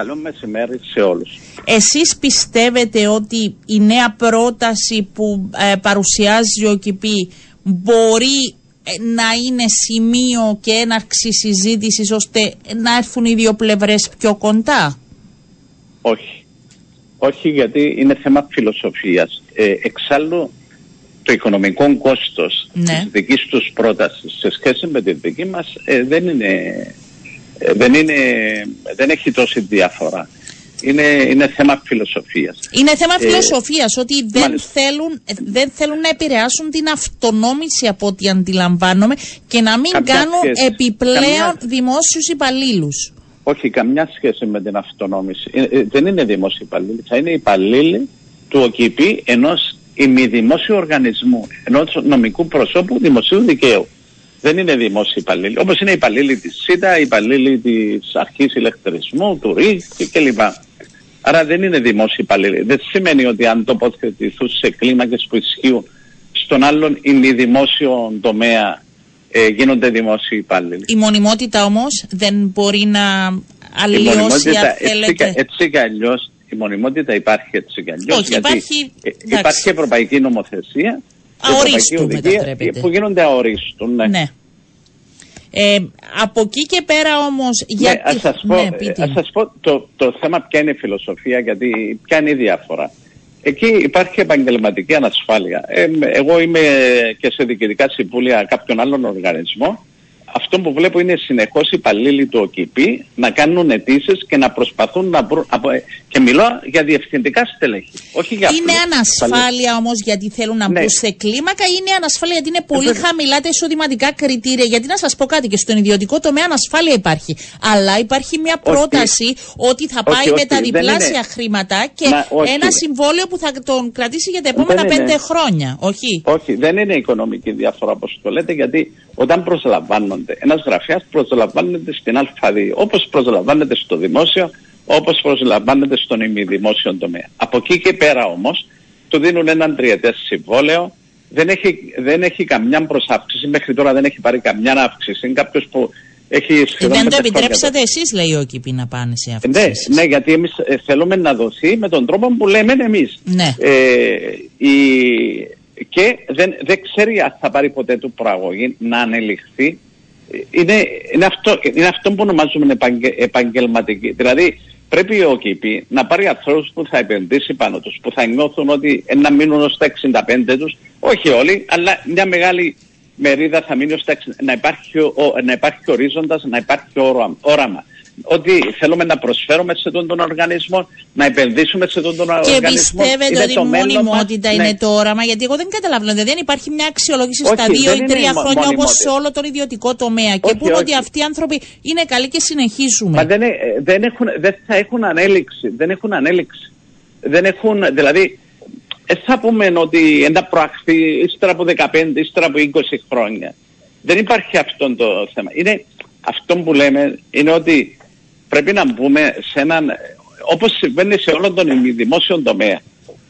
Καλό μεσημέρι σε όλους. Εσείς πιστεύετε ότι η νέα πρόταση που ε, παρουσιάζει ο ΚΙΠΗ μπορεί ε, να είναι σημείο και έναρξη συζήτησης ώστε να έρθουν οι δύο πλευρές πιο κοντά; Όχι. Όχι γιατί είναι θέμα φιλοσοφίας. Ε, εξάλλου το οικονομικό κόστος ναι. της δικής τους πρότασης σε σχέση με τη δική μας ε, δεν, είναι, ε, δεν, είναι, δεν έχει τόση διαφορά. Είναι, είναι θέμα φιλοσοφίας. Είναι θέμα ε, φιλοσοφίας ότι δεν θέλουν, δεν θέλουν να επηρεάσουν την αυτονόμηση από ό,τι αντιλαμβάνομαι και να μην κάνουν επιπλέον καμιά... δημόσιους υπαλλήλους. Όχι, καμιά σχέση με την αυτονόμηση. δεν είναι δημόσιοι υπαλλήλοι, θα είναι υπαλλήλοι του ΟΚΙΠΗ ενός ημιδημόσιου οργανισμού, ενός νομικού προσώπου δημοσίου δικαίου. Δεν είναι δημόσιοι υπαλλήλοι. Όπως είναι οι υπαλλήλοι της ΣΥΤΑ, οι υπαλλήλοι της Αρχής Ηλεκτρισμού, του ΡΙΚ κλπ. Άρα δεν είναι δημόσιοι υπαλλήλοι. Δεν σημαίνει ότι αν τοποθετηθούν σε κλίμακες που ισχύουν στον άλλον ημιδημόσιο τομέα ε, γίνονται δημόσιοι υπάλληλοι. Η μονιμότητα όμως δεν μπορεί να αλλοιώσει, αν θέλετε. Έτσι, έτσι κι αλλιώς η μονιμότητα υπάρχει έτσι κι αλλιώς. Όχι, υπάρχει, ε, υπάρχει ευρωπαϊκή νομοθεσία αορίστου που γίνονται αορίστου. Ναι. ναι. Ε, από εκεί και πέρα όμως ναι, γιατί... ας σας πω, ναι, ας σας πω το, το θέμα ποια είναι η φιλοσοφία γιατί ποια είναι η διάφορα. Εκεί υπάρχει επαγγελματική ανασφάλεια. Ε, εγώ είμαι και σε διοικητικά συμβούλια κάποιων άλλων οργανισμών αυτό που βλέπω είναι συνεχώς οι υπαλλήλοι του ΟΚΙΠΗ να κάνουν αιτήσεις και να προσπαθούν να βρουν. Και μιλώ για διευθυντικά στελέχη. Όχι για Είναι ανασφάλεια όμως γιατί θέλουν να ναι. μπουν σε κλίμακα ή είναι ανασφάλεια γιατί είναι πολύ ε, χαμηλά τα εισοδηματικά κριτήρια; Γιατί να σας πω κάτι και στον ιδιωτικό τομέα ανασφάλεια υπάρχει. Αλλά υπάρχει μια πρόταση ότι θα πάει με τα διπλάσια χρήματα και ένα συμβόλαιο που θα τον κρατήσει για τα επόμενα πέντε χρόνια. Όχι; Όχι, δεν είναι οικονομική διαφορά όπως το λέτε γιατί όταν προσλαμβάνονται, ένας γραφέα προσλαμβάνεται στην Α2, όπως προσλαμβάνεται στο δημόσιο, όπως προσλαμβάνεται στον ημιδημόσιο τομέα. Από εκεί και πέρα όμως, του δίνουν έναν τριετές συμβόλαιο, δεν έχει, δεν έχει καμιά προσάυξηση, μέχρι τώρα δεν έχει πάρει καμιά αύξηση. Είναι κάποιος που έχει σχεδόν. Δεν το επιτρέψατε εσείς, λέει ο Κιπή, να πάνε σε αύξηση. Ναι, ναι, γιατί εμείς ε, θέλουμε να δοθεί με τον τρόπο που λέμε εμείς. Ναι. Ε, η, και δεν, δεν ξέρει αν θα πάρει ποτέ του προαγωγή να ανελιχθεί. Είναι, είναι, αυτό, είναι αυτό που ονομάζουμε επαγγελματική. Δηλαδή πρέπει ο ΚΙΠΗ να πάρει ανθρώπους που θα επενδύσει πάνω τους, που θα νιώθουν ότι να μείνουν ως τα 65 τους, όχι όλοι, αλλά μια μεγάλη μερίδα θα μείνει ως τα 60, να υπάρχει, να υπάρχει ορίζοντας, να υπάρχει όραμα ότι θέλουμε να προσφέρουμε σε τον, τον οργανισμό, να επενδύσουμε σε τον, τον και οργανισμό. Και πιστεύετε ότι η μονιμότητα είναι ναι. το όραμα, γιατί εγώ δεν καταλαβαίνω. Δηλαδή, δεν υπάρχει μια αξιολόγηση στα δύο ή τρία χρόνια όπως σε όλο τον ιδιωτικό τομέα. Και πούμε ότι αυτοί οι άνθρωποι είναι καλοί και συνεχίζουμε. Μα δεν, ε, δεν, έχουν, δεν θα έχουν ανέλυξη. Δεν έχουν ανέλυξη. Δεν έχουν, δηλαδή, ε, θα πούμε ότι ένα προαχθεί ύστερα από 15, ύστερα από 20 χρόνια. Δεν υπάρχει αυτό το θέμα. Είναι, αυτό που λέμε είναι ότι πρέπει να μπούμε σε έναν, όπως συμβαίνει σε όλο τον δημόσιο τομέα,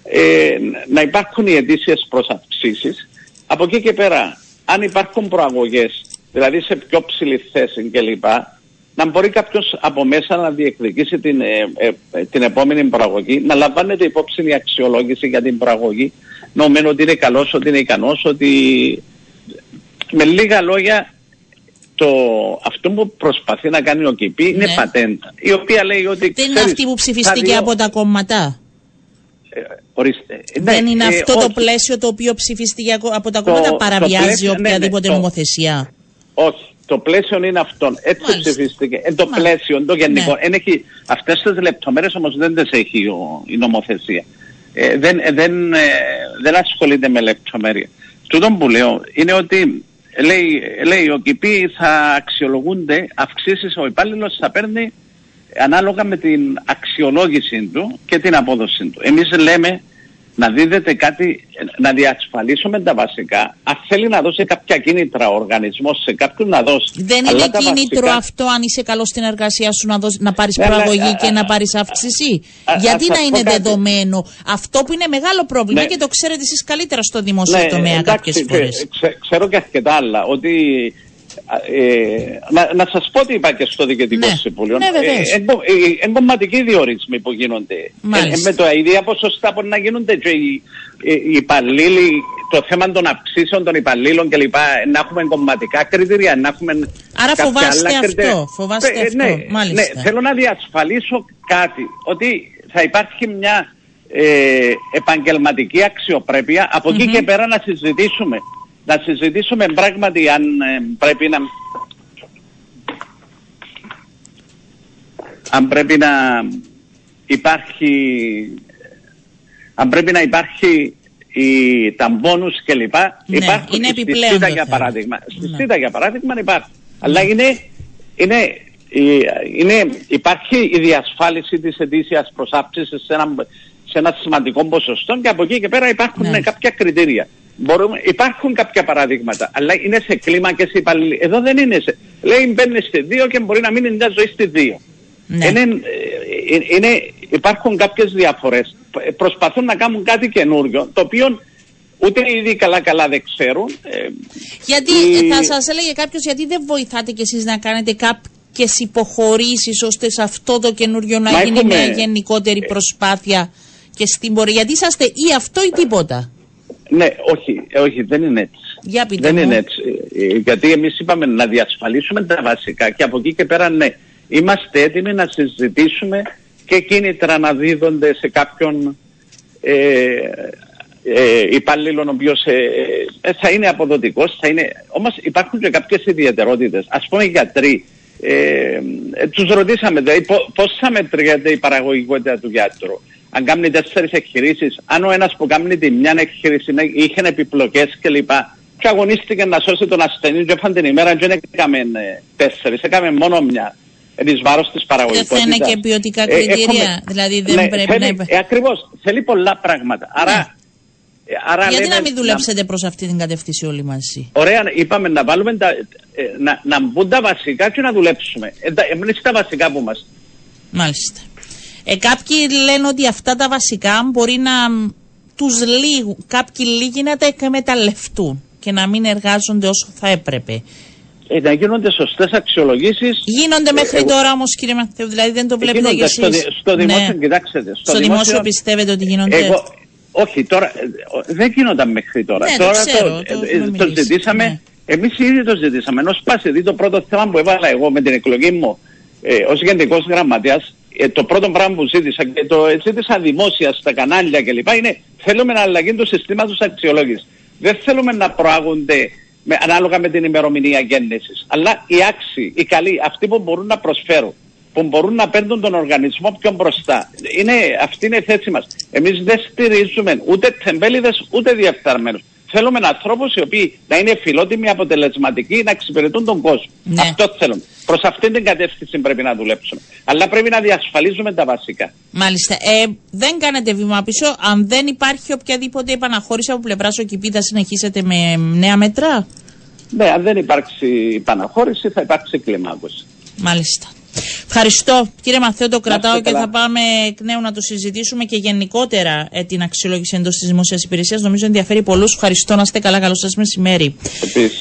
ε, να υπάρχουν οι αιτήσιες προσαυξήσεις. Από εκεί και πέρα, αν υπάρχουν προαγωγές, δηλαδή σε πιο ψηλή θέση κλπ, να μπορεί κάποιος από μέσα να διεκδικήσει την, ε, ε, την επόμενη προαγωγή, να λαμβάνεται υπόψη η αξιολόγηση για την προαγωγή, νομίζω ότι είναι καλός, ότι είναι ικανός, ότι με λίγα λόγια το, αυτό που προσπαθεί να κάνει ο ΚΙΠΗ είναι ναι. πατέντα. Η οποία λέει ότι. Δεν είναι αυτή που ψηφιστήκε από τα κόμματα. Ε, ορίστε. Δεν ναι, είναι ε, αυτό το πλαίσιο το οποίο ψηφίστηκε από τα κόμματα, παραβιάζει ναι, οποιαδήποτε ναι, νομοθεσία. όχι. Το πλαίσιο είναι αυτό. Έτσι Μάλιστα. ψηφίστηκε. Ε, το Μάλιστα. πλαίσιο, το γενικό. Ναι. Αυτές τις λεπτομέρειες όμως δεν τις έχει ο, η νομοθεσία. Ε, δεν, ε, δεν, ε, δεν ασχολείται με λεπτομέρεια. Τούτο που λέω είναι ότι λέει, λέει ο ΚΙΠΗ θα αξιολογούνται αυξήσεις, ο υπάλληλος θα παίρνει ανάλογα με την αξιολόγηση του και την απόδοση του. Εμείς λέμε να δίδεται κάτι, να διασφαλίσουμε τα βασικά. Αν θέλει να δώσει κάποια κίνητρα ο οργανισμός σε κάποιον να δώσει. Δεν είναι κίνητρο βασικά... αυτό αν είσαι καλός στην εργασία σου να, δώσει, να πάρεις ναι, προαγωγή και να πάρεις αύξηση; Γιατί να είναι δεδομένο. Αυτό που είναι μεγάλο πρόβλημα ναι. και το ξέρετε εσείς καλύτερα στο δημόσιο ναι, τομέα κάποιες φορές. ξέρω και αρκετά άλλα. Ότι ε, να, να σας πω τι είπα και στο Διοικητικό Ναι. Συμβούλιο. Ναι, βεβαίως. ε, εγκο- ε, εγκομματικοί διορισμοί που γίνονται. Ε, Μάλιστα. με το ίδια ποσοστά μπορεί να γίνονται και οι, οι, οι υπαλλήλοι, το θέμα των αυξήσεων των υπαλλήλων κλπ. Να έχουμε κομματικά κριτήρια, να έχουμε Άρα κάποια φοβάστε άλλα αυτό, κριτήρια. φοβάστε Ε, αυτό, ναι, μάλιστα. Ναι, θέλω να διασφαλίσω κάτι, ότι θα υπάρχει μια ε, επαγγελματική αξιοπρέπεια, από εκεί και πέρα να συζητήσουμε. Να συζητήσουμε πράγματι αν ε, πρέπει να... Αν πρέπει να υπάρχει... Αν πρέπει να υπάρχει η, τα μπόνους κλπ. Ναι, υπάρχουν είναι στη επιπλέον ΣΥΤΑ το για θέμα. παράδειγμα. Στη Ναι. ΣΥΤΑ για παράδειγμα υπάρχει. Αλλά είναι, είναι, είναι, υπάρχει η διασφάλιση της ετήσιας προσάψησης σε ένα, σε ένα σημαντικό ποσοστό και από εκεί και πέρα υπάρχουν Ναι. κάποια κριτήρια. Μπορούμε, υπάρχουν κάποια παραδείγματα, αλλά είναι σε κλίμακες υπαλλήλοι. Εδώ δεν είναι σε... Λέει μπαίνεις στη 2 και μπορεί να μείνει μια ζωή στη 2. Ναι. Είναι, ε, είναι, υπάρχουν κάποιες διαφορές. Ε, Προσπαθούν να κάνουν κάτι καινούριο, το οποίο ούτε ήδη καλά-καλά δεν ξέρουν. Ε, Γιατί η- ε, θα σας έλεγε κάποιος γιατί δεν βοηθάτε κι εσείς να κάνετε κάποιες υποχωρήσεις ώστε σε αυτό το καινούριο να Μα γίνει έχουμε- μια γενικότερη προσπάθεια και στην πορεία. Γιατί είσαστε ή αυτό ή τίποτα. Ναι, όχι, ε, όχι, δεν είναι έτσι. Για πείτε δεν μου. είναι έτσι. Ε, ε, Γιατί εμείς είπαμε να διασφαλίσουμε τα βασικά και από εκεί και πέρα ναι, είμαστε έτοιμοι να συζητήσουμε και κίνητρα να δίδονται σε κάποιον ε, ε, υπάλληλον ο οποίος ε, ε, θα είναι αποδοτικός, θα είναι... Όμως υπάρχουν και κάποιες ιδιαιτερότητες. Ας πούμε οι γιατροί, ε, ε, τους ρωτήσαμε δηλαδή, πο- πώς θα μετριέται η παραγωγικότητα του γιατρού. Αν κάνει τέσσερις εκχειρήσεις, αν ο ένας που κάνει τη μια εκχείρηση είναι- είχε επιπλοκές κλπ. Και αγωνίστηκε να σώσει τον ασθενή και έφαν την ημέρα και δεν έκαμε ε, τέσσερις, έκαμε μόνο μια. Ε, εις βάρος της Δεν παραγωγικότητας. θα είναι και ποιοτικά Ε, κριτήρια. έχουμε- δηλαδή δεν ναι, πρέπει θέλει, να. υπα- Ε, ακριβώς. Θέλει πολλά πράγματα. Άρα, Ναι. ε, άρα Γιατί λέμε να μην δουλέψετε προς αυτή την κατεύθυνση όλοι μαζί; Ωραία, είπαμε να βάλουμε τα, ε, να, να μπουν τα βασικά και να δουλέψουμε. Ε, τα- εμείς τα βασικά που μας. Μάλιστα. Ε, κάποιοι λένε ότι αυτά τα βασικά μπορεί να μ, τους λίγου, κάποιοι λίγοι να τα εκμεταλλευτούν και να μην εργάζονται όσο θα έπρεπε. Ε, να γίνονται σωστές αξιολογήσεις. Γίνονται μέχρι εγώ- τώρα όμως κύριε Μαθαίου, δηλαδή δεν το βλέπετε κι γίνονται εσείς. στο, δι- στο δημόσιο, Ναι. κοιτάξτε. Στο δημόσιο πιστεύετε ότι γίνονται; Εγώ, όχι, τώρα, ε, ο- δεν γίνονταν μέχρι τώρα. Ναι, το τώρα ξέρω, το ε, έχουμε το μιλήσει, ζητήσαμε, ναι. εμείς ήδη το ζητήσαμε. Ενώ σπάσει, δει το πρώτο θέμα που έβαλα εγώ με την εκλογή μου ε, ως γενικός γραμματέας, ε, το πρώτο πράγμα που ζήτησα και το ζήτησα δημόσια στα κανάλια κλπ. είναι θέλουμε να αλλαγή τους συστήματος αξιολόγησης. Δεν θέλουμε να προάγονται με, ανάλογα με την ημερομηνία γέννησης. Αλλά οι άξιοι, οι καλοί, αυτοί που μπορούν να προσφέρουν, που μπορούν να παίρνουν τον οργανισμό πιο μπροστά. Είναι, αυτή είναι η θέση μας. Εμείς δεν στηρίζουμε ούτε τεμπέληδες ούτε διεφθαρμένους. Θέλουμε ανθρώπους οι οποίοι να είναι φιλότιμοι, αποτελεσματικοί, να εξυπηρετούν τον κόσμο. Ναι. Αυτό θέλουμε. Προς αυτήν την κατεύθυνση πρέπει να δουλέψουμε. Αλλά πρέπει να διασφαλίζουμε τα βασικά. Μάλιστα. Ε, δεν κάνετε βήμα πίσω. Αν δεν υπάρχει οποιαδήποτε επαναχώρηση από πλευράς ΟΚΙΠΗ, θα συνεχίσετε με νέα μέτρα; Ναι, αν δεν υπάρξει επαναχώρηση θα υπάρξει κλιμάκωση. Μάλιστα. Ευχαριστώ. Κύριε Μαθαίο, το κρατάω και καλά. θα πάμε εκ νέου να το συζητήσουμε και γενικότερα ε, την αξιολόγηση εντός της δημόσιας υπηρεσίας. Νομίζω ενδιαφέρει πολλούς. Ευχαριστώ να είστε καλά. Καλό σας μεσημέρι. Επίσης.